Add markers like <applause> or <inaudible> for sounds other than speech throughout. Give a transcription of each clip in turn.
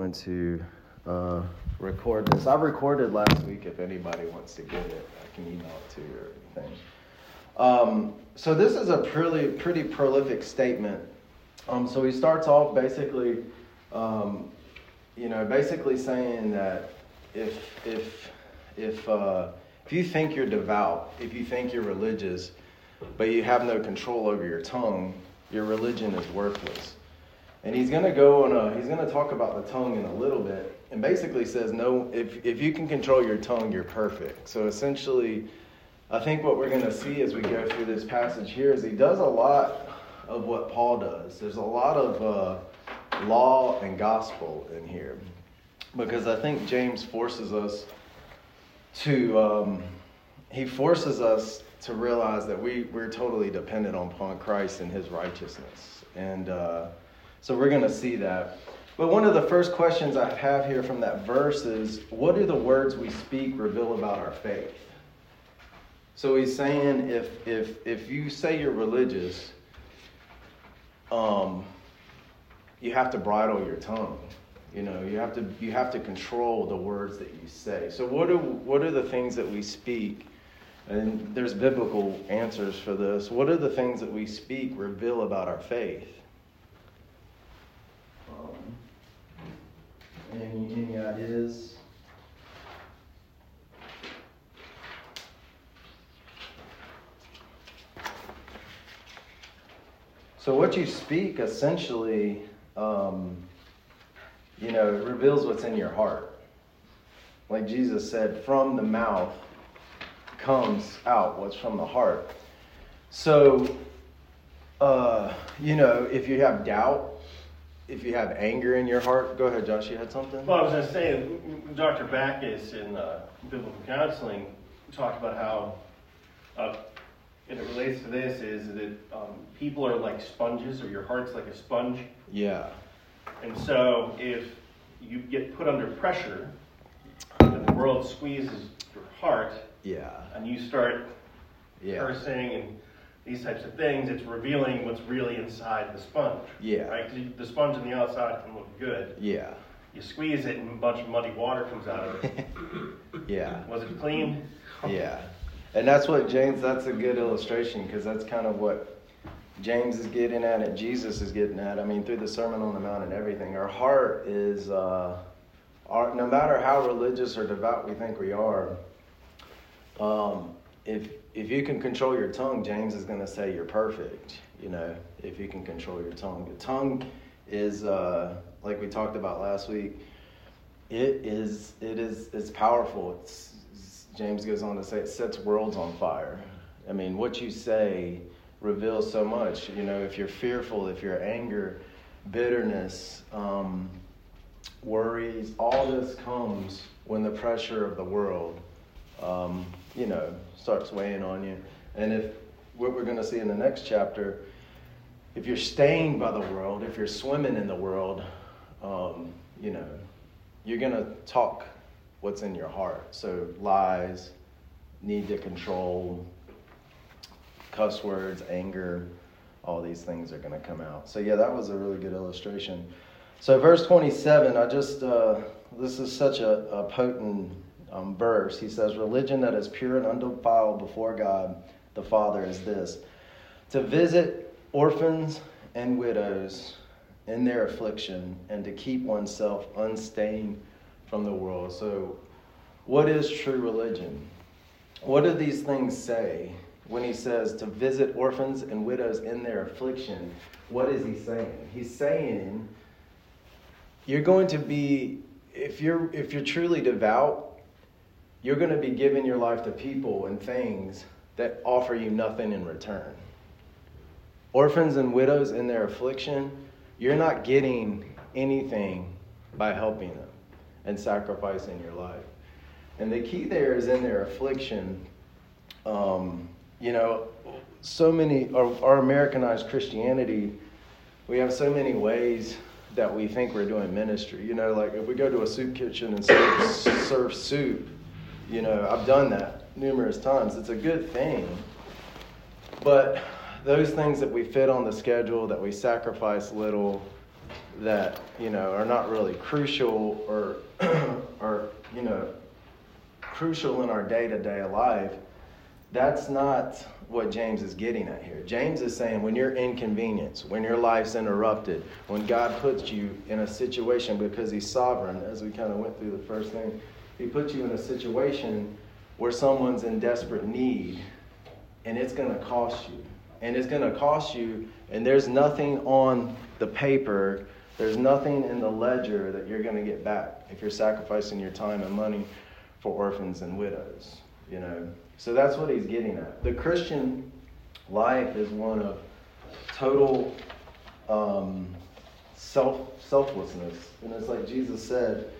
going to uh, record this. I recorded last week. If anybody wants to get it, I can email it to you or anything. Um, so this is a pretty pretty prolific statement. Um, so he starts off basically, um, you know, basically saying that if if if uh, if you think you're devout, if you think you're religious, but you have no control over your tongue, your religion is worthless. And he's going to go on a, he's going to talk about the tongue in a little bit and basically says, no, if, if you can control your tongue, you're perfect. So essentially, I think what we're going to see as we go through this passage here is he does a lot of what Paul does. There's a lot of uh, law and gospel in here because I think James forces us to, um, he forces us to realize that we, we're totally dependent upon Christ and his righteousness. And, uh, so we're going to see that. But one of the first questions I have here from that verse is what do the words we speak reveal about our faith? So he's saying if if if you say you're religious, um, you have to bridle your tongue. You know, you have to you have to control the words that you say. So what are what are the things that we speak? And there's biblical answers for this. What are the things that we speak reveal about our faith? Any, any ideas? So what you speak essentially, um, you know, reveals what's in your heart. Like Jesus said, from the mouth comes out what's from the heart. So, uh, you know, if you have doubt, if you have anger in your heart, go ahead, Josh. You had something. Well, I was going to say, Dr. Backus in uh, biblical counseling talked about how, uh, and it relates to this, is that um, people are like sponges, or your heart's like a sponge. Yeah. And so, if you get put under pressure, and the world squeezes your heart, yeah, and you start yeah. cursing and these types of things, it's revealing what's really inside the sponge. Yeah. Right? The sponge on the outside can look good. Yeah. You squeeze it and a bunch of muddy water comes out of it. <laughs> yeah. Was it clean? yeah. And that's what James, that's a good illustration because that's kind of what James is getting at and Jesus is getting at. I mean, through the Sermon on the Mount and everything, our heart is, uh, our, no matter how religious or devout we think we are, um, if if you can control your tongue, James is going to say you're perfect. You know, if you can control your tongue, the tongue is uh, like we talked about last week. It is it is it's powerful. It's, James goes on to say it sets worlds on fire. I mean, what you say reveals so much. You know, if you're fearful, if you're anger, bitterness, um, worries, all this comes when the pressure of the world um, you know, starts weighing on you. And if what we're going to see in the next chapter, if you're stained by the world, if you're swimming in the world, um, you know, you're going to talk what's in your heart. So lies, need to control, cuss words, anger, all these things are going to come out. So yeah, that was a really good illustration. So verse 27, I just uh, this is such a, a potent um, verse, he says, Religion that is pure and undefiled before God the Father is this to visit orphans and widows in their affliction and to keep oneself unstained from the world. So, what is true religion? What do these things say when he says to visit orphans and widows in their affliction? What is he saying? He's saying you're going to be if you're if you're truly devout you're going to be giving your life to people and things that offer you nothing in return. Orphans and widows in their affliction, you're not getting anything by helping them and sacrificing your life. And the key there is in their affliction. Um, you know, so many, our, our Americanized Christianity, we have so many ways that we think we're doing ministry. You know, like if we go to a soup kitchen and serve, serve soup, you know, I've done that numerous times. It's a good thing. But those things that we fit on the schedule, that we sacrifice little, that you know are not really crucial or <clears throat> or you know crucial in our day-to-day life that's not what James is getting at here. James is saying when you're inconvenienced, when your life's interrupted, when God puts you in a situation because He's sovereign, as we kind of went through the first thing, He puts you in a situation where someone's in desperate need and it's going to cost you. And it's going to cost you, and there's nothing on the paper, there's nothing in the ledger that you're going to get back if you're sacrificing your time and money for orphans and widows, you know. So that's what he's getting at. The Christian life is one of total um, self selflessness, and it's like Jesus said,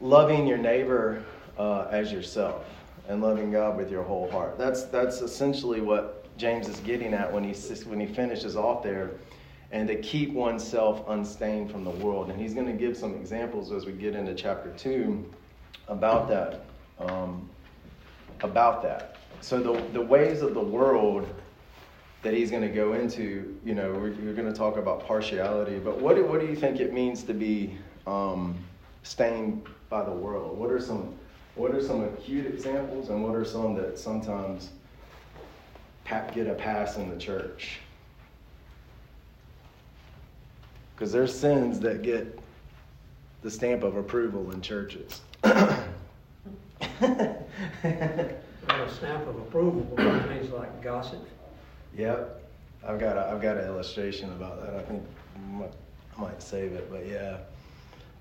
loving your neighbor uh, as yourself and loving God with your whole heart. That's that's essentially what James is getting at when he when he finishes off there, and to keep oneself unstained from the world. And he's going to give some examples as we get into chapter two about that. Um, about that. So the the ways of the world that he's going to go into, you know, we're, we're going to talk about partiality. But what do, what do you think it means to be um, stained by the world? What are some what are some acute examples, and what are some that sometimes get a pass in the church? Because there's sins that get the stamp of approval in churches. <coughs> a stamp of approval things like gossip. Yep, I've got a, I've got an illustration about that. I think I might, I might save it, but yeah,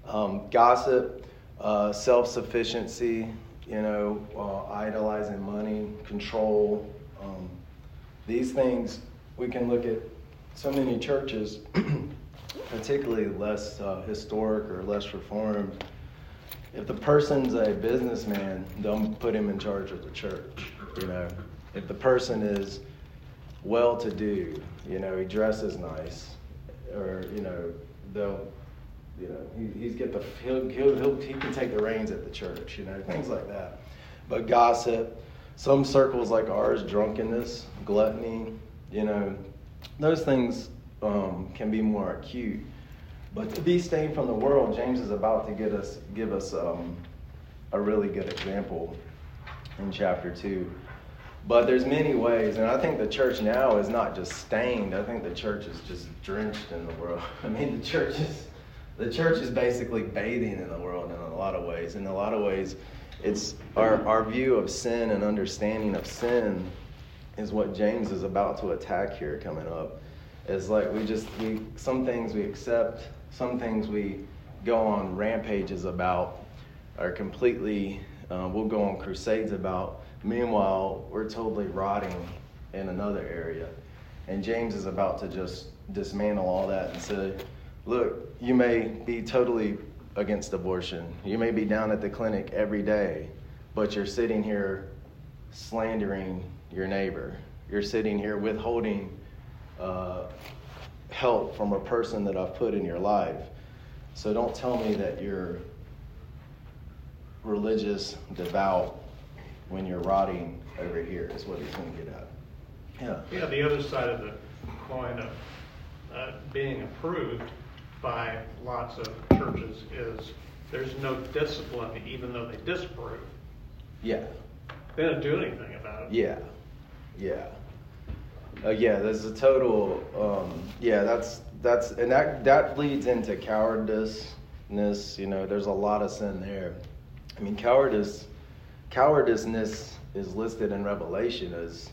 um, gossip uh, self sufficiency, you know, uh, idolizing money, control. Um, these things, we can look at so many churches, <clears throat> particularly less uh, historic or less reformed. If the person's a businessman, don't put him in charge of the church. You know, if the person is well to do, you know, he dresses nice, or, you know, they'll you know, he, he's get the he'll, he'll, he'll, he can take the reins at the church. You know, things like that. But gossip, some circles like ours, drunkenness, gluttony, you know, those things um, can be more acute. But to be stained from the world, James is about to get us give us um, a really good example in chapter two. But there's many ways, and I think the church now is not just stained. I think the church is just drenched in the world. <laughs> I mean, the church is the church is basically bathing in the world in a lot of ways. In a lot of ways, it's our, our view of sin and understanding of sin is what James is about to attack here coming up. Is like we just we some things we accept, some things we go on rampages about, are completely uh, we'll go on crusades about. Meanwhile, we're totally rotting in another area, and James is about to just dismantle all that and say Look, you may be totally against abortion. You may be down at the clinic every day, but you're sitting here slandering your neighbor. You're sitting here withholding uh, help from a person that I've put in your life. So don't tell me that you're religious, devout, when you're rotting over here, is what he's going to get at. Yeah. Yeah, the other side of the coin of uh, being approved by lots of churches is there's no discipline even though they disapprove. Yeah. They don't do anything about it. Yeah. Yeah. Uh, yeah, there's a total. Um, yeah, that's that's and that that leads into cowardice. You know, there's a lot of sin there. I mean, cowardice, cowardiceness is listed in Revelation as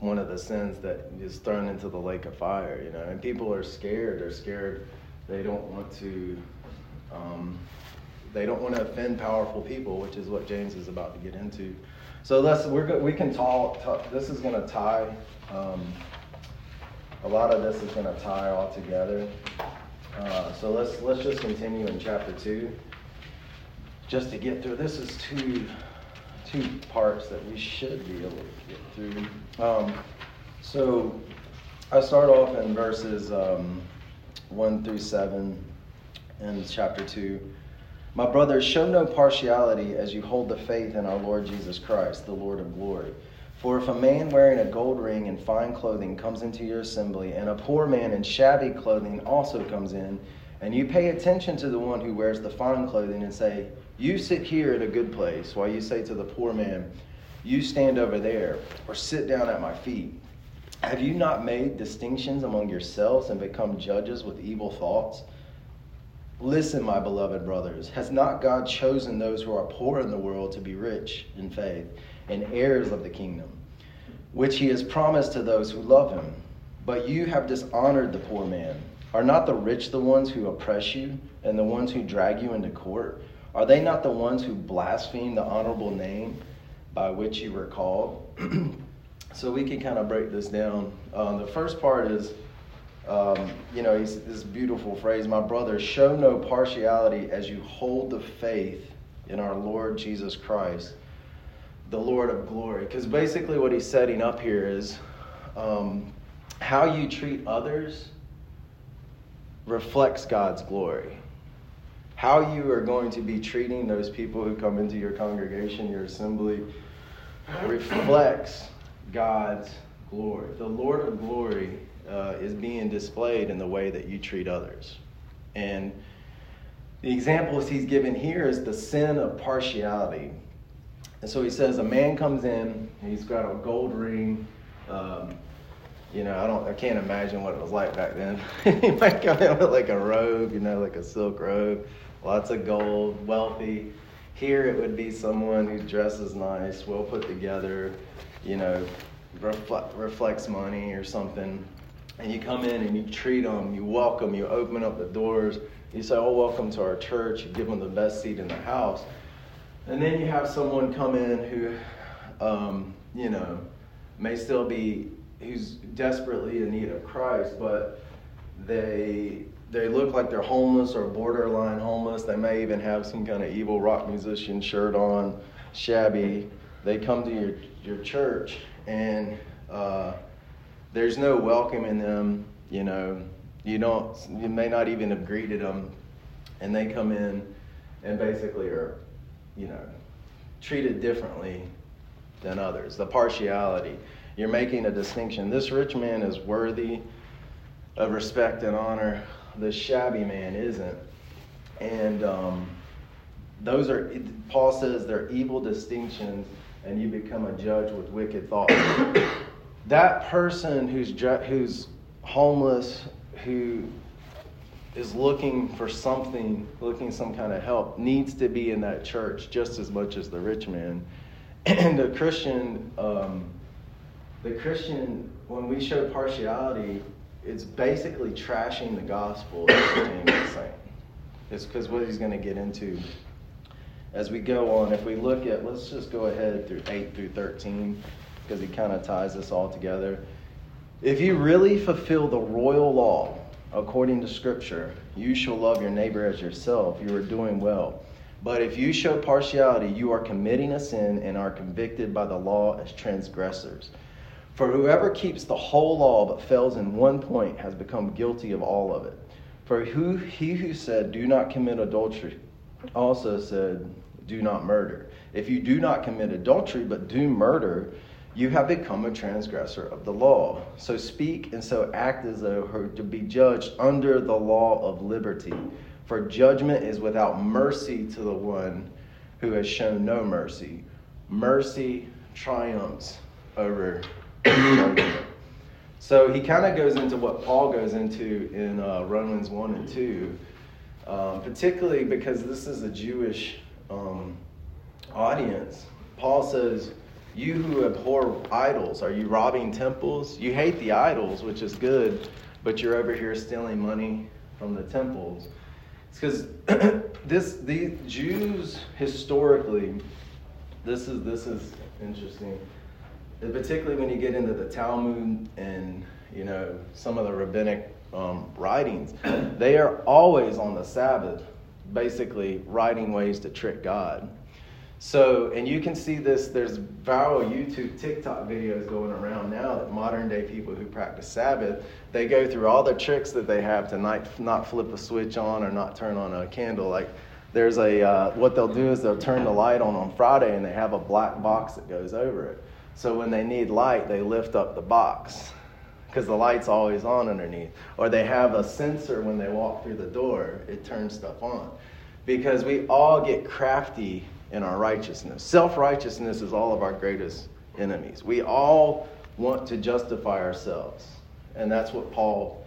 one of the sins that is thrown into the lake of fire, you know. And people are scared. They're scared. They don't want to. Um, they don't want to offend powerful people, which is what James is about to get into. So let's we're we can talk. talk this is going to tie. Um, a lot of this is going to tie all together. Uh, so let's let's just continue in chapter two, just to get through. This is two two parts that we should be able to get through. Um, so I start off in verses um, 1 through 7 in chapter 2. My brothers, show no partiality as you hold the faith in our Lord Jesus Christ, the Lord of glory. For if a man wearing a gold ring and fine clothing comes into your assembly, and a poor man in shabby clothing also comes in, and you pay attention to the one who wears the fine clothing and say, You sit here at a good place, while you say to the poor man, You stand over there, or sit down at my feet. Have you not made distinctions among yourselves and become judges with evil thoughts? Listen, my beloved brothers, has not God chosen those who are poor in the world to be rich in faith and heirs of the kingdom, which he has promised to those who love him? But you have dishonored the poor man. Are not the rich the ones who oppress you and the ones who drag you into court? Are they not the ones who blaspheme the honorable name by which you were called? <clears throat> so we can kind of break this down. Um, the first part is um, you know, this beautiful phrase, my brother, show no partiality as you hold the faith in our Lord Jesus Christ, the Lord of glory. Because basically, what he's setting up here is um, how you treat others reflects God's glory. How you are going to be treating those people who come into your congregation, your assembly, reflects God's glory. The Lord of glory uh, is being displayed in the way that you treat others. And the examples he's given here is the sin of partiality. And so he says a man comes in, he's got a gold ring. Um, you know, I don't, I can't imagine what it was like back then. <laughs> he might come in with like a robe, you know, like a silk robe, lots of gold, wealthy. Here it would be someone who dresses nice, well put together, you know, reflect, reflects money or something and you come in and you treat them, you welcome, you open up the doors, you say, Oh, welcome to our church, you give them the best seat in the house. And then you have someone come in who, um, you know, may still be, who's desperately in need of Christ, but they they look like they're homeless or borderline homeless. They may even have some kind of evil rock musician shirt on, shabby. They come to your, your church and uh, there's no welcome in them. You know, you don't, you may not even have greeted them, and they come in and basically are, you know, treated differently than others. The partiality. You're making a distinction. This rich man is worthy of respect and honor. The shabby man isn't. And um, those are, Paul says, they're evil distinctions, and you become a judge with wicked thoughts <coughs> that person who's who's homeless, who is looking for something, looking some kind of help, needs to be in that church just as much as the rich man. <coughs> And the Christian, um, the Christian, when we show partiality, it's basically trashing the gospel. It's because what he's going to get into as we go on. If we look at, let's just go ahead through 8 through 13 because he kind of ties this all together. If you really fulfill the royal law according to Scripture, you shall love your neighbor as yourself. You are doing well. But if you show partiality, you are committing a sin and are convicted by the law as transgressors. For whoever keeps the whole law but fails in one point has become guilty of all of it. For who, he who said, Do not commit adultery, also said, Do not murder. If you do not commit adultery but do murder, you have become a transgressor of the law. So speak and so act as though to be judged under the law of liberty. For judgment is without mercy to the one who has shown no mercy. Mercy triumphs over. So he kind of goes into what Paul goes into in uh, Romans 1 and 2, um, particularly because this is a Jewish um, audience. Paul says, you who abhor idols, are you robbing temples? You hate the idols, which is good, but you're over here stealing money from the temples. It's because <clears throat> this the Jews historically, this is this is interesting. And particularly when you get into the Talmud and you know some of the rabbinic um, writings, <coughs> they are always on the Sabbath, basically writing ways to trick God. So, and you can see this, there's viral YouTube, TikTok videos going around now that modern day people who practice Sabbath, they go through all the tricks that they have to not, not flip a switch on or not turn on a candle. Like, there's a, uh, what they'll do is they'll turn the light on on Friday and they have a black box that goes over it. So when they need light, they lift up the box because the light's always on underneath. Or they have a sensor when they walk through the door, it turns stuff on. Because we all get crafty in our righteousness. Self righteousness is all of our greatest enemies. We all want to justify ourselves. And that's what Paul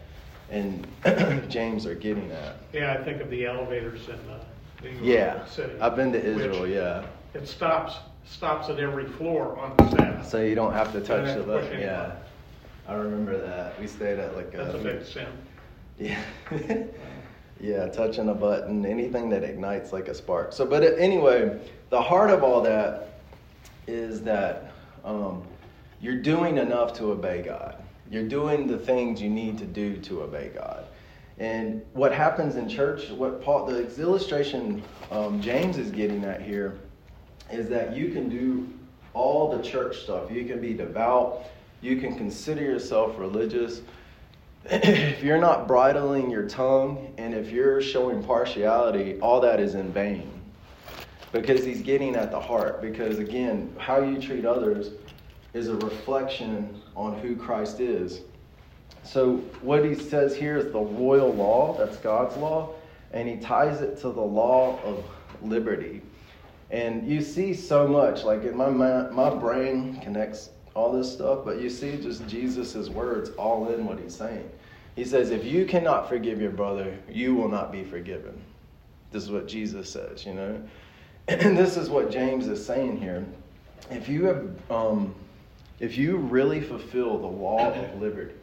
and <clears throat> James are getting at. Yeah, I think of the elevators in New Yeah. City. I've been to Israel, yeah. It stops, stops at every floor on the staff. So you don't have to touch have the to button. Yeah. I remember that. We stayed at like That's a big sin. <laughs> Yeah. yeah, touching a button, anything that ignites like a spark. So, but anyway, the heart of all that is that um, you're doing enough to obey God. You're doing the things you need to do to obey God. And what happens in church, what Paul, the illustration um, James is getting at here, is that you can do all the church stuff. You can be devout. You can consider yourself religious <clears throat> if you're not bridling your tongue and if you're showing partiality, all that is in vain. Because he's getting at the heart. Because again, how you treat others is a reflection on who Christ is. So, what he says here is the royal law, that's God's law, and he ties it to the law of liberty. And you see so much, like in my, my brain connects all this stuff, but you see just Jesus' words all in what he's saying. He says, If you cannot forgive your brother, you will not be forgiven. This is what Jesus says, you know? <clears throat> And this is what James is saying here. If you have, um, if you really fulfill the law of <clears throat> liberty,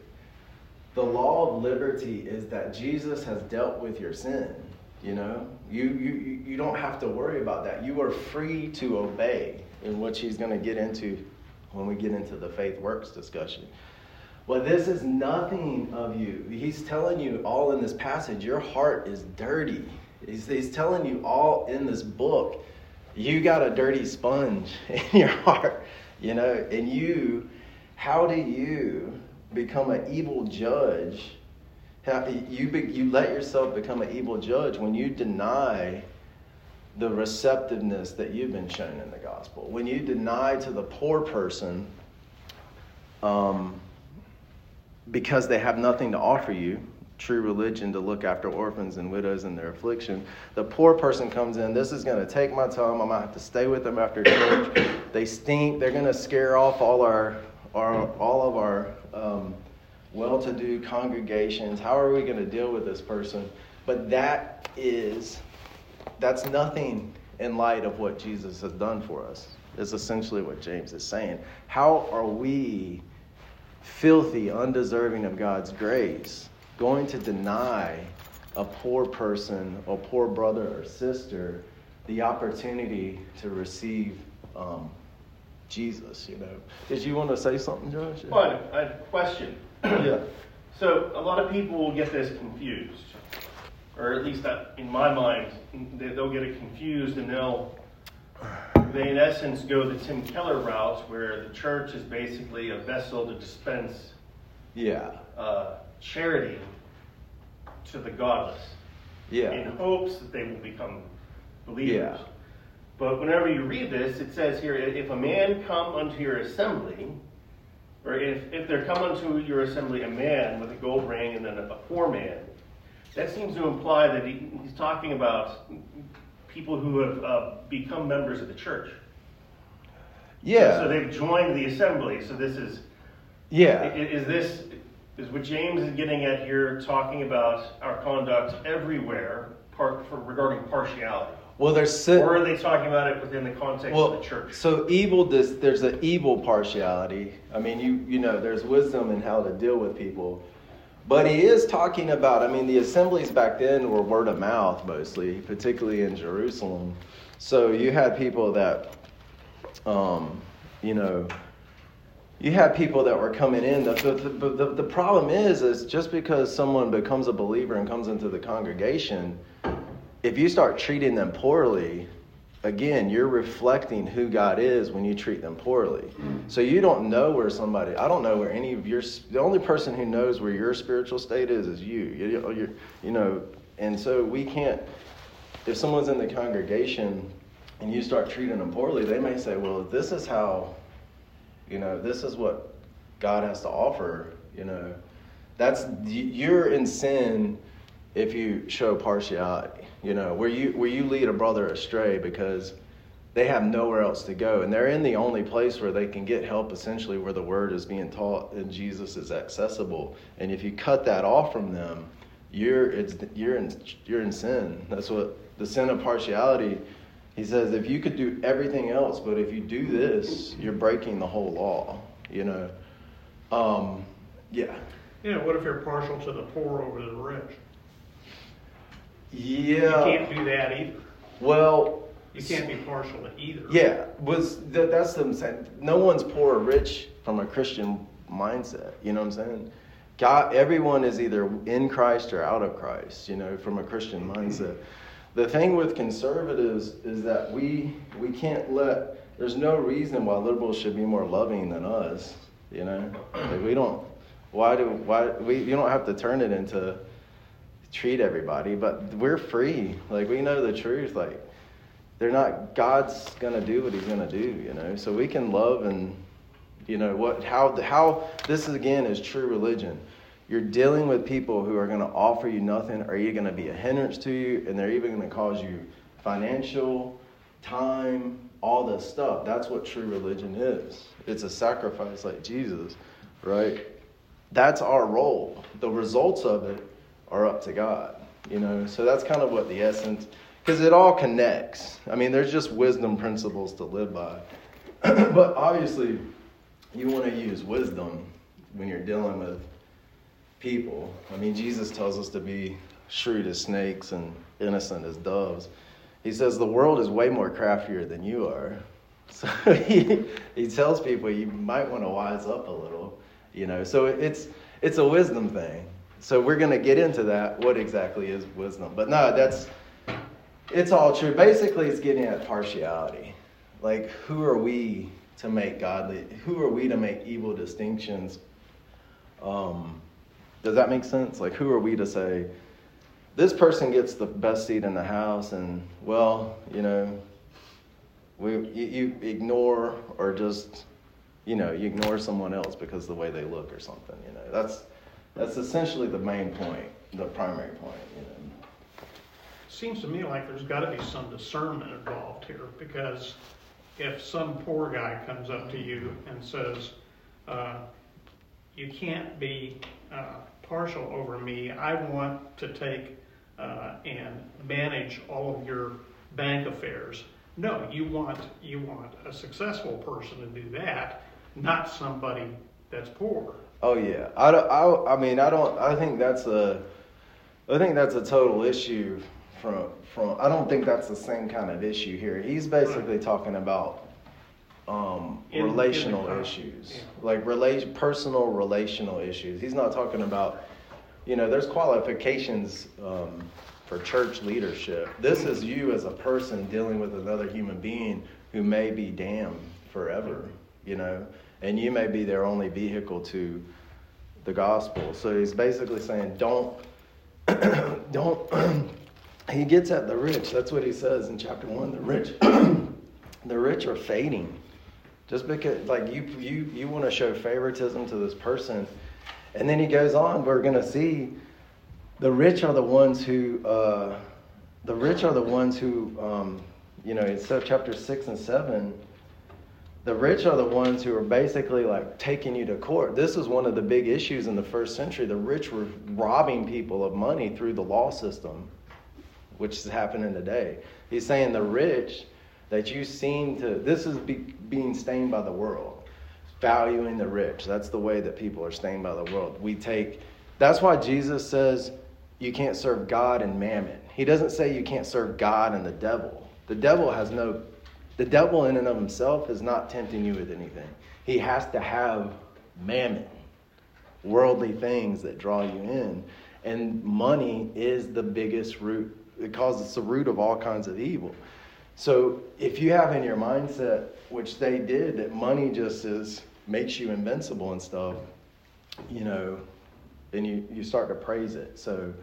the law of liberty is that Jesus has dealt with your sin. You know, you, you, you don't have to worry about that. You are free to obey, in which he's going to get into when we get into the faith works discussion. Well, this is nothing of you. He's telling you all in this passage, your heart is dirty. He's, he's telling you all in this book, you got a dirty sponge <laughs> in your heart, you know, and you, how do you become an evil judge? You, be, you let yourself become an evil judge when you deny the receptiveness that you've been shown in the gospel. When you deny to the poor person, um, because they have nothing to offer you, true religion to look after orphans and widows in their affliction. The poor person comes in, this is going to take my time. I'm going to have to stay with them after church. they stink. They're going to scare off all our, our all of our um, well-to-do congregations. How are we going to deal with this person? But that is that's nothing in light of what Jesus has done for us. Is essentially what James is saying. How are we filthy, undeserving of God's grace, going to deny a poor person, a poor brother or sister, the opportunity to receive um, Jesus? You know, did you want to say something, Josh? Well, I have a question. Yeah. <clears throat> So a lot of people will get this confused, or at least that, in my mind, they, they'll get it confused, and they'll they in essence go the Tim Keller route, where the church is basically a vessel to dispense Yeah. uh, charity to the godless, Yeah. in hopes that they will become believers. Yeah. But whenever you read this, it says here, if a man come unto your assembly, or if, if there come unto your assembly a man with a gold ring and then a, poor man, that seems to imply that he, he's talking about people who have uh, become members of the church. Yeah. So they've joined the assembly. So this is, yeah. i- is this, is what James is getting at here talking about our conduct everywhere part, for, regarding partiality? Well, there's si- Or are they talking about it within the context well, of the church? so evil. This there's an evil partiality. I mean, you you know, there's wisdom in how to deal with people, but he is talking about. I mean, the assemblies back then were word of mouth mostly, particularly in Jerusalem. So you had people that, um, you know, you had people that were coming in. The, the, the, the, the problem is, is just because someone becomes a believer and comes into the congregation, if you start treating them poorly, again, you're reflecting who God is when you treat them poorly. Mm. So you don't know where somebody, I don't know where any of your, the only person who knows where your spiritual state is is you. You, you, you know, and so we can't, if someone's in the congregation and you start treating them poorly, they may say, well, this is how You know, this is what God has to offer. You know, that's you're in sin if you show partiality. You know, where you where you lead a brother astray because they have nowhere else to go, and they're in the only place where they can get help, essentially, where the word is being taught and Jesus is accessible. And if you cut that off from them, you're it's you're in you're in sin. That's what the sin of partiality. He says if you could do everything else, but if you do this, you're breaking the whole law. You know, um, yeah. Yeah. What if you're partial to the poor over the rich? Yeah. You can't do that either. Well. You can't be partial to either. Yeah, was that, that's the saying. No one's poor or rich from a Christian mindset. You know what I'm saying? God, everyone is either in Christ or out of Christ. You know, from a Christian mindset. The thing with conservatives is that we we can't let. There's no reason why liberals should be more loving than us. You know, like we don't. Why do why we? You don't have to turn it into treat everybody, but we're free. Like we know the truth. Like they're not God's gonna do what He's gonna do, you know. So we can love and you know what how how this is again is true religion. You're dealing with people who are going to offer you nothing, or you're going to be a hindrance to you, and they're even going to cause you financial, time, all this stuff. That's what true religion is. It's a sacrifice like Jesus, right? That's our role. The results of it are up to God. You know, so that's kind of what the essence, because it all connects. I mean, there's just wisdom principles to live by. <clears throat> but obviously, you want to use wisdom when you're dealing with people. I mean, Jesus tells us to be shrewd as snakes and innocent as doves. He says the world is way more craftier than you are. <laughs> So he, he tells people you might want to wise up a little, you know. So it's it's a wisdom thing. So we're going to get into that. What exactly is wisdom? But no, that's it's all true. Basically, it's getting at partiality. Like, who are we to make godly? Who are we to make evil distinctions? Um, does that make sense? Like, who are we to say this person gets the best seat in the house, and well, you know, we you, you ignore or just you know you ignore someone else because the way they look or something. You know, that's that's essentially the main point, the primary point. You know. Seems to me like there's got to be some discernment involved here because if some poor guy comes up to you and says, uh, "You can't be uh, partial over me. I want to take uh, and manage all of your bank affairs." No, you want you want a successful person to do that, not somebody that's poor. Oh yeah, I, I, I mean I don't I think that's a I think that's a total issue from from I don't think that's the same kind of issue here. He's basically talking about um, in, relational in issues, yeah. like relation personal relational issues. He's not talking about you know there's qualifications um, for church leadership. This is you as a person dealing with another human being who may be damned forever. You know and you may be their only vehicle to the gospel. So he's basically saying, don't, <clears throat> don't. <clears throat> he gets at the rich. That's what he says in chapter one. The rich, <clears throat> the rich are fading, just because like you you you want to show favoritism to this person, and then he goes on. We're gonna see, the rich are the ones who. Uh, the rich are the ones who, um, you know, in chapter six and seven the rich are the ones who are basically like taking you to court. This is one of the big issues in the first century. The rich were robbing people of money through the law system, which is happening today. He's saying the rich that you seem to, this is be, being stained by the world, valuing the rich. That's the way that people are stained by the world. We take, that's why Jesus says you can't serve God and mammon. He doesn't say you can't serve God and the devil. The devil has no the devil, in and of himself, is not tempting you with anything. He has to have mammon, worldly things that draw you in. And money is the biggest root, it causes the root of all kinds of evil. So if you have in your mindset, which they did, that money just is makes you invincible and stuff, you know, then you, you start to praise it. So,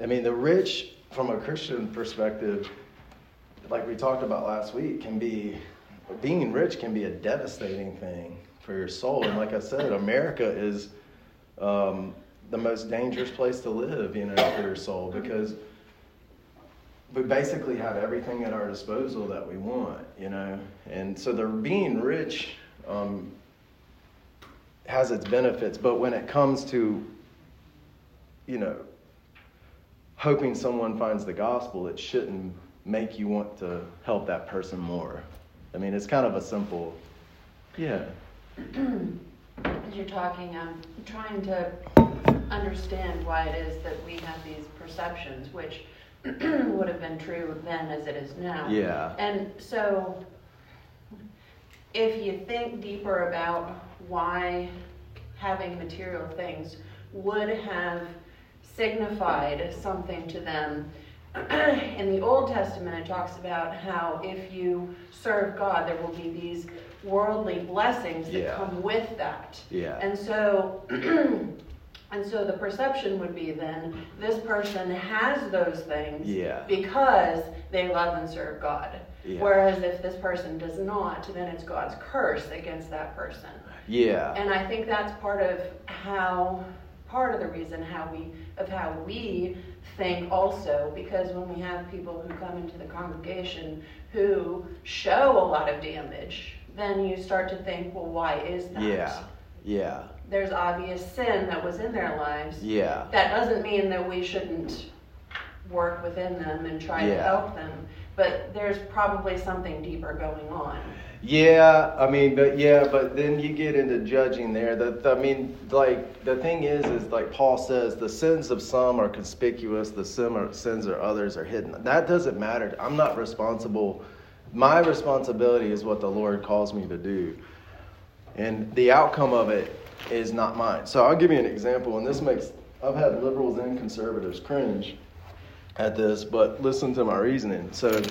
I mean, the rich, from a Christian perspective, like we talked about last week, can be being rich can be a devastating thing for your soul. And like I said, America is um, the most dangerous place to live, you know, for your soul because we basically have everything at our disposal that we want, you know. And so the being rich um, has its benefits, but when it comes to, you know, hoping someone finds the gospel, it shouldn't make you want to help that person more. I mean, it's kind of a simple, yeah. <clears throat> As you're talking, I'm trying to understand why it is that we have these perceptions, which <clears throat> would have been true then as it is now. Yeah. And so, if you think deeper about why having material things would have signified something to them, <clears throat> in the Old Testament, it talks about how if you serve God, there will be these worldly blessings that Yeah. come with that. Yeah. And so, <clears throat> and so the perception would be then this person has those things Yeah. because they love and serve God. Yeah. Whereas if this person does not, then it's God's curse against that person. Yeah. And I think that's part of how, part of the reason how we, of how we think also, because when we have people who come into the congregation who show a lot of damage, then you start to think, well, why is that? Yeah. Yeah. There's obvious sin that was in their lives. Yeah. That doesn't mean that we shouldn't work within them and try to help them, but there's probably something deeper going on. Yeah, I mean, but yeah, but then you get into judging there. That I mean, like the thing is, is like Paul says, the sins of some are conspicuous, the sins of others are hidden. That doesn't matter. I'm not responsible. My responsibility is what the Lord calls me to do, and the outcome of it is not mine. So I'll give you an example, and this makes I've had liberals and conservatives cringe at this, but listen to my reasoning. So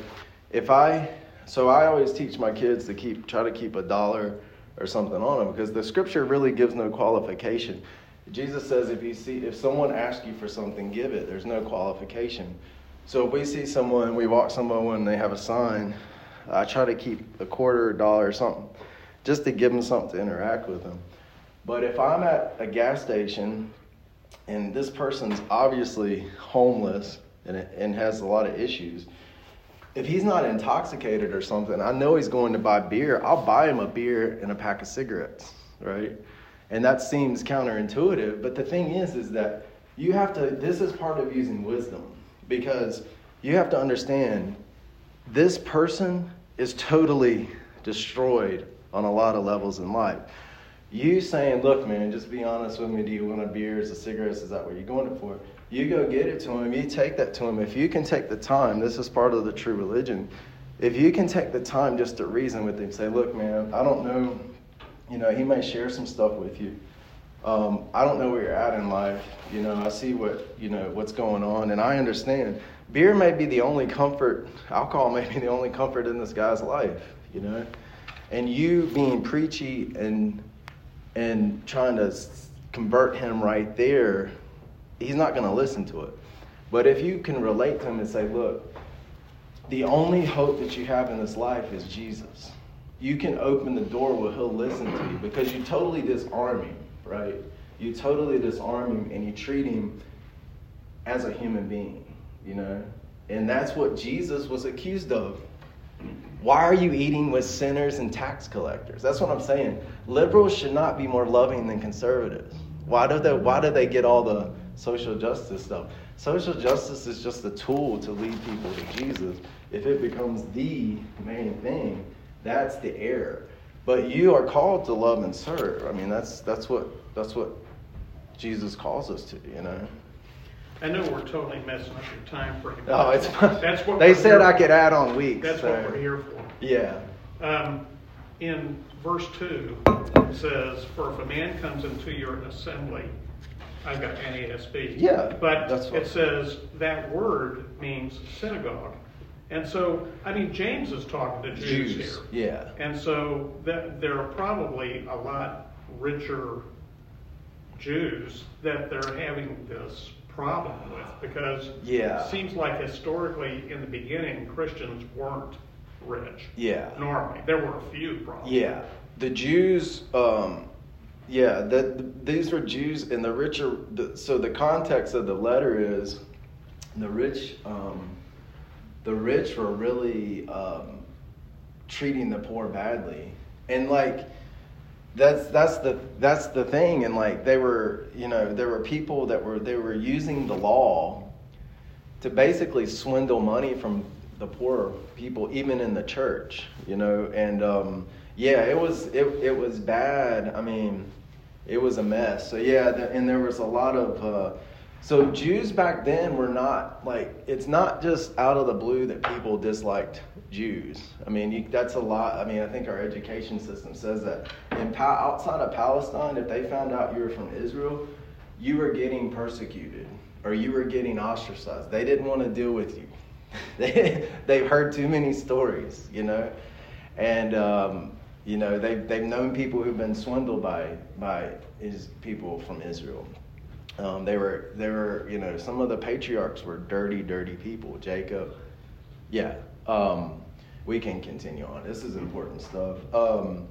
if I so I always teach my kids to keep try to keep a dollar or something on them because the scripture really gives no qualification. Jesus says if you see if someone asks you for something, give it. There's no qualification. So if we see someone, we walk someone and they have a sign, I try to keep a quarter, a dollar, or something, just to give them something to interact with them. But if I'm at a gas station and this person's obviously homeless and, and has a lot of issues, if he's not intoxicated or something, I know he's going to buy beer. I'll buy him a beer and a pack of cigarettes, right? And that seems counterintuitive, but the thing is, is that you have to. This is part of using wisdom because you have to understand this person is totally destroyed on a lot of levels in life. You saying, "Look, man, just be honest with me. Do you want a beer? Is a cigarettes? Is that what you're going for?" You go get it to him. You take that to him. If you can take the time, this is part of the true religion. If you can take the time just to reason with him, say, "Look, man, I don't know. You know, he may share some stuff with you. Um, I don't know where you're at in life. You know, I see what you know what's going on, and I understand. Beer may be the only comfort. Alcohol may be the only comfort in this guy's life. You know, and you being preachy and and trying to convert him right there, he's not going to listen to it. But if you can relate to him and say, look, the only hope that you have in this life is Jesus. You can open the door where he'll listen to you because you totally disarm him, right? You totally disarm him and you treat him as a human being, you know? And that's what Jesus was accused of. Why are you eating with sinners and tax collectors? That's what I'm saying. Liberals should not be more loving than conservatives. Why do they, why do they get all the social justice stuff? Social justice is just a tool to lead people to Jesus. If it becomes the main thing, that's the error. But you are called to love and serve. I mean, that's that's what that's what Jesus calls us to. You know. I know we're totally messing up your time frame. <laughs> Oh, it's That's what they said I could add on weeks. That's so- what we're here for. Yeah. Um, in verse two, it says, "For if a man comes into your assembly," I've got NASB. Yeah, But that's it says that word means synagogue, and so I mean James is talking to Jews, Jews. here, Yeah. and so that there are probably a lot richer Jews that they're having this problem with because Yeah. it seems like historically in the beginning Christians weren't rich. Yeah. Normally, there were a few probably. Yeah, the Jews. Um, yeah, that these were Jews, and the richer. The, so the context of the letter is the rich. Um, the rich were really um, treating the poor badly, and like that's that's the that's the thing, and like they were, you know, there were people that were they were using the law to basically swindle money from the poor people, even in the church, you know, and um, yeah, it was it it was bad. I mean, it was a mess. So yeah, the, and there was a lot of uh, so Jews back then were not like it's not just out of the blue that people disliked Jews. I mean, you, that's a lot. I mean, I think our education system says that in outside of Palestine, if they found out you were from Israel, you were getting persecuted or you were getting ostracized. They didn't want to deal with you. <laughs> they they've heard too many stories, you know, and um, you know they've they've known people who've been swindled by by is people from Israel. Um, they were they were you know some of the patriarchs were dirty dirty people. Jacob, yeah. Um, we can continue on. This is important stuff. Um,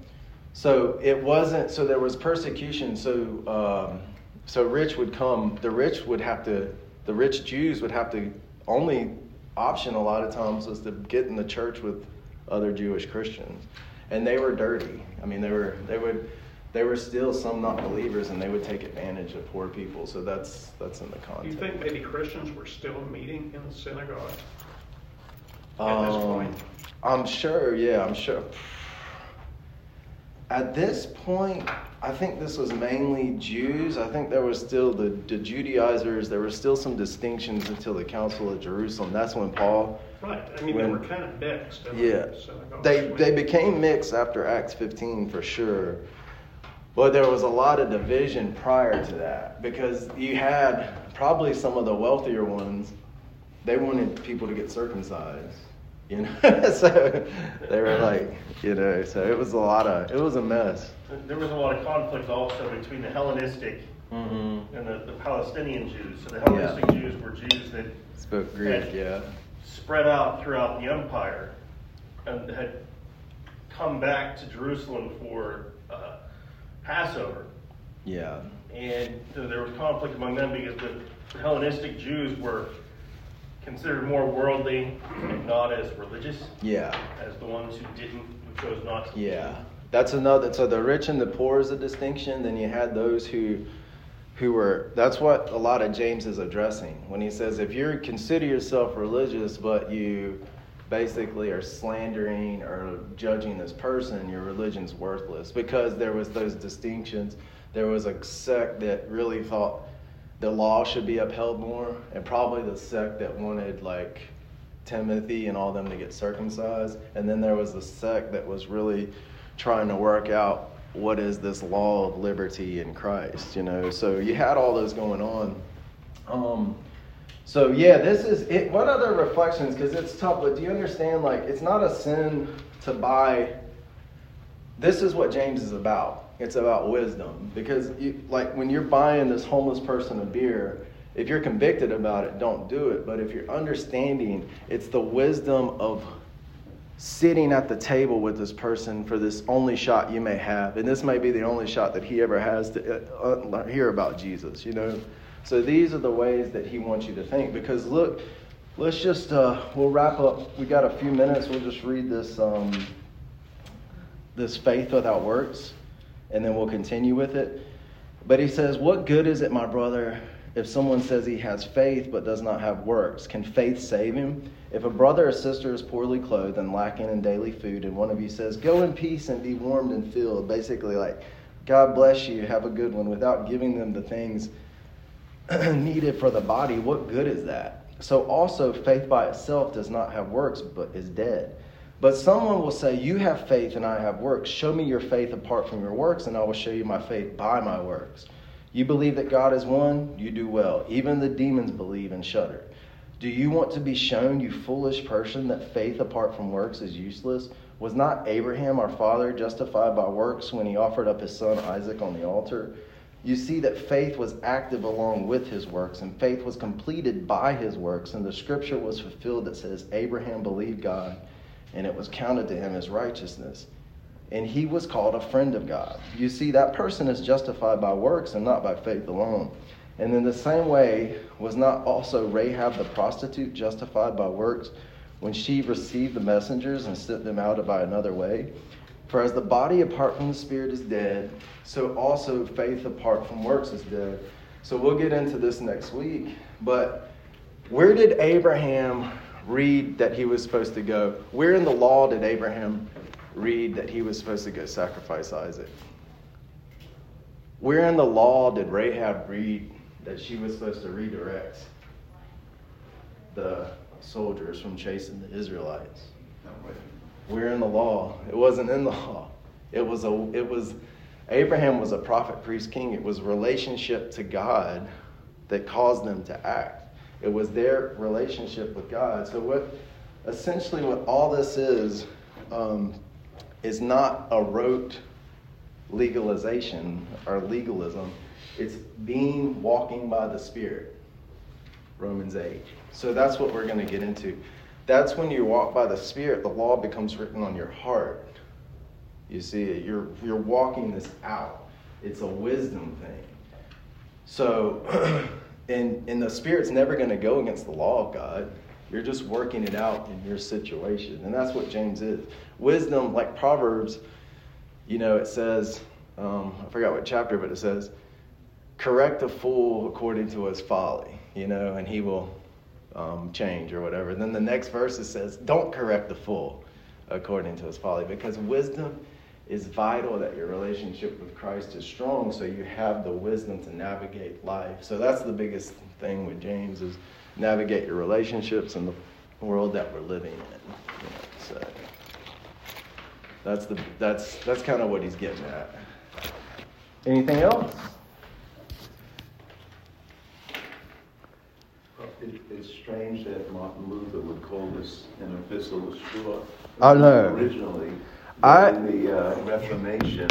so it wasn't. So there was persecution. So um, so rich would come. The rich would have to. The rich Jews would have to only option a lot of times was to get in the church with other Jewish Christians, and they were dirty. I mean, they were they would they were still some not believers, and they would take advantage of poor people. So that's that's in the context. Do you think maybe Christians were still meeting in the synagogue at um, this point? I'm sure. Yeah, I'm sure. At this point, I think this was mainly Jews. I think there was still the, the Judaizers. There were still some distinctions until the Council of Jerusalem. That's when Paul. Right. I mean, when, they were kind of mixed. Yeah. They they became mixed after Acts 15 for sure. But there was a lot of division prior to that because you had probably some of the wealthier ones. They wanted people to get circumcised you know. <laughs> so they were like, you know, so it was a lot of, it was a mess. There was a lot of conflict also between the Hellenistic mm-hmm. and the, the, Palestinian Jews. So the Hellenistic yeah. Jews were Jews that spoke Greek, yeah, spread out throughout the empire and had come back to Jerusalem for uh, Passover. Yeah. And so there was conflict among them because the Hellenistic Jews were considered more worldly and <clears throat> not as religious. Yeah. As the ones who didn't, who chose not to. Yeah. That's another. So the rich and the poor is a distinction. Then you had those who, who were. That's what a lot of James is addressing when he says, if you consider yourself religious, but you basically are slandering or judging this person, your religion's worthless because there was those distinctions. There was a sect that really thought the law should be upheld more, and probably the sect that wanted like Timothy and all them to get circumcised, and then there was the sect that was really trying to work out what is this law of liberty in Christ, you know. So you had all those going on. Um, so yeah, this is it. What other reflections? Because it's tough, but do you understand? Like, it's not a sin to buy. This is what James is about. It's about wisdom because, you, like, when you're buying this homeless person a beer, if you're convicted about it, don't do it. But if you're understanding, it's the wisdom of sitting at the table with this person for this only shot you may have, and this may be the only shot that he ever has to uh, uh hear about Jesus. You know, so these are the ways that he wants you to think. Because look, let's just uh, we'll wrap up. We got a few minutes. We'll just read this um, this faith without works and then we'll continue with it. But he says, What good is it, my brother, if someone says he has faith but does not have works? Can faith save him? If a brother or sister is poorly clothed and lacking in daily food, and one of you says, Go in peace and be warmed and filled, basically, like, God bless you, have a good one, without giving them the things <clears throat> needed for the body, what good is that? So also, faith by itself does not have works, but is dead. But someone will say, You have faith and I have works. Show me your faith apart from your works, and I will show you my faith by my works. You believe that God is one? You do well. Even the demons believe and shudder. Do you want to be shown, you foolish person, that faith apart from works is useless? Was not Abraham, our father, justified by works when he offered up his son Isaac on the altar? You see that faith was active along with his works, and faith was completed by his works, and the scripture was fulfilled that says, Abraham believed God and it was counted to him as righteousness. And he was called a friend of God. You see, that person is justified by works and not by faith alone. And in the same way, was not also Rahab the prostitute justified by works when she received the messengers and sent them out by another way? For as the body apart from the spirit is dead, so also faith apart from works is dead. So we'll get into this next week. But where did Abraham read that he was supposed to go? Where in the law did Abraham read that he was supposed to go sacrifice Isaac? Where in the law did Rahab read that she was supposed to redirect the soldiers from chasing the Israelites? Where in the law? It wasn't in the law. It was a it was Abraham was a prophet, priest, king. It was relationship to God that caused them to act. It was their relationship with God. So what essentially what all this is um, is not a rote legalization or legalism. It's being walking by the Spirit. Romans 8. So that's what we're going to get into. That's when you walk by the Spirit, the law becomes written on your heart. You see it. You're, you're walking this out. It's a wisdom thing. So, <clears throat> and, and the Spirit's never going to go against the law of God. You're just working it out in your situation. And that's what James is. Wisdom, like Proverbs, you know, it says, um, I forgot what chapter, but it says, correct a fool according to his folly, you know, and he will um, change or whatever. And then the next verse it says, don't correct the fool according to his folly, because wisdom is vital that your relationship with Christ is strong so you have the wisdom to navigate life. So that's the biggest thing with James is navigate your relationships in the world that we're living in. You know, so that's the that's that's kind of what he's getting at. Anything else? It, it's strange that Martin Luther would call this an epistle of straw. I know. Originally, I- in the uh, Reformation,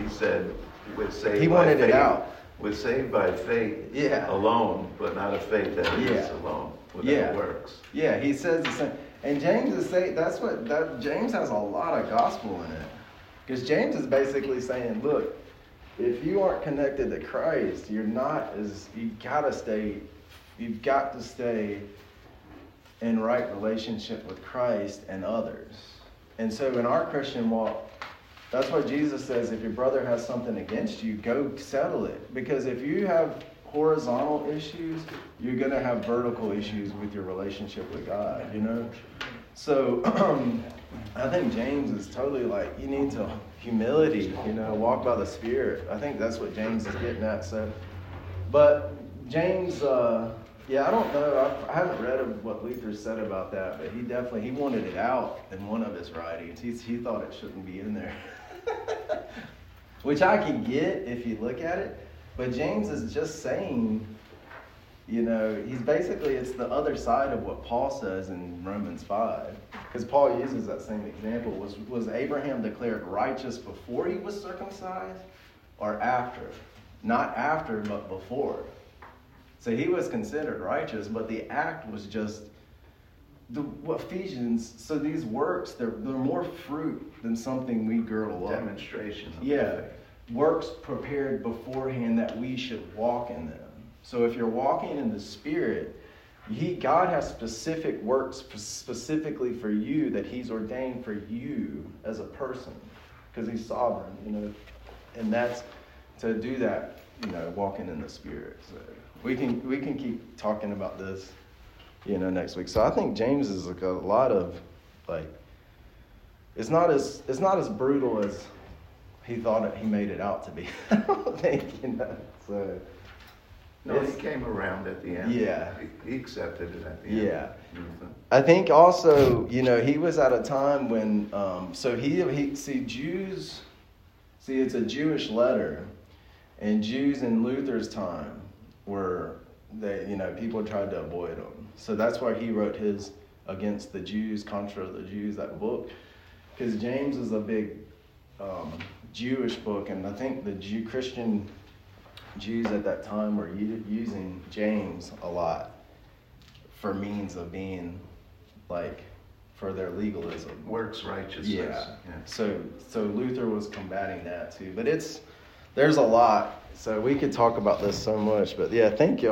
he said, "We're saved He wanted it out. We're saved by faith Yeah. alone, but not a faith that is Yeah. alone without Yeah. works." Yeah, he says the same. And James is saying that's what that James has a lot of gospel in it. Because James is basically saying, look, if you aren't connected to Christ, you're not as you've gotta stay you've got to stay in right relationship with Christ and others. And so in our Christian walk, that's why Jesus says if your brother has something against you, go settle it. Because if you have horizontal issues, you're going to have vertical issues with your relationship with God, you know? So <clears throat> I think James is totally like, you need to humility, you know, walk by the Spirit. I think that's what James is getting at. So, but James, uh, yeah, I don't know. I, I haven't read what Luther said about that, but he definitely he wanted it out in one of his writings. He he thought it shouldn't be in there, <laughs> <laughs> which I can get if you look at it. But James is just saying, you know, he's basically it's the other side of what Paul says in Romans five, because Paul uses that same example. Was was Abraham declared righteous before he was circumcised, or after? Not after, but before. So he was considered righteous, but the act was just the Ephesians. So these works, they're they're more fruit than something we girdle up. Demonstration. Yeah, works prepared beforehand that we should walk in them. So if you're walking in the Spirit, he God has specific works spe- specifically for you that He's ordained for you as a person, because He's sovereign, you know, and that's to do that, you know, walking in the Spirit. So we can we can keep talking about this, you know, next week. So I think James is like a lot of like it's not as it's not as brutal as he thought it, he made it out to be. <laughs> I don't think you know. So No, he came around at the end. Yeah. He- He accepted it at the end. Yeah. Luther. I think also you know he was at a time when um, so he he see Jews see it's a Jewish letter and Jews in Luther's time were they you know people tried to avoid them so that's why he wrote his against the Jews contra the Jews that book because James is a big um, Jewish book and I think the Jew Christian Jews at that time were u- using James a lot for means of being like for their legalism. Works righteousness. Yeah. So so Luther was combating that too. But it's there's a lot. So we could talk about this so much. But yeah, thank you.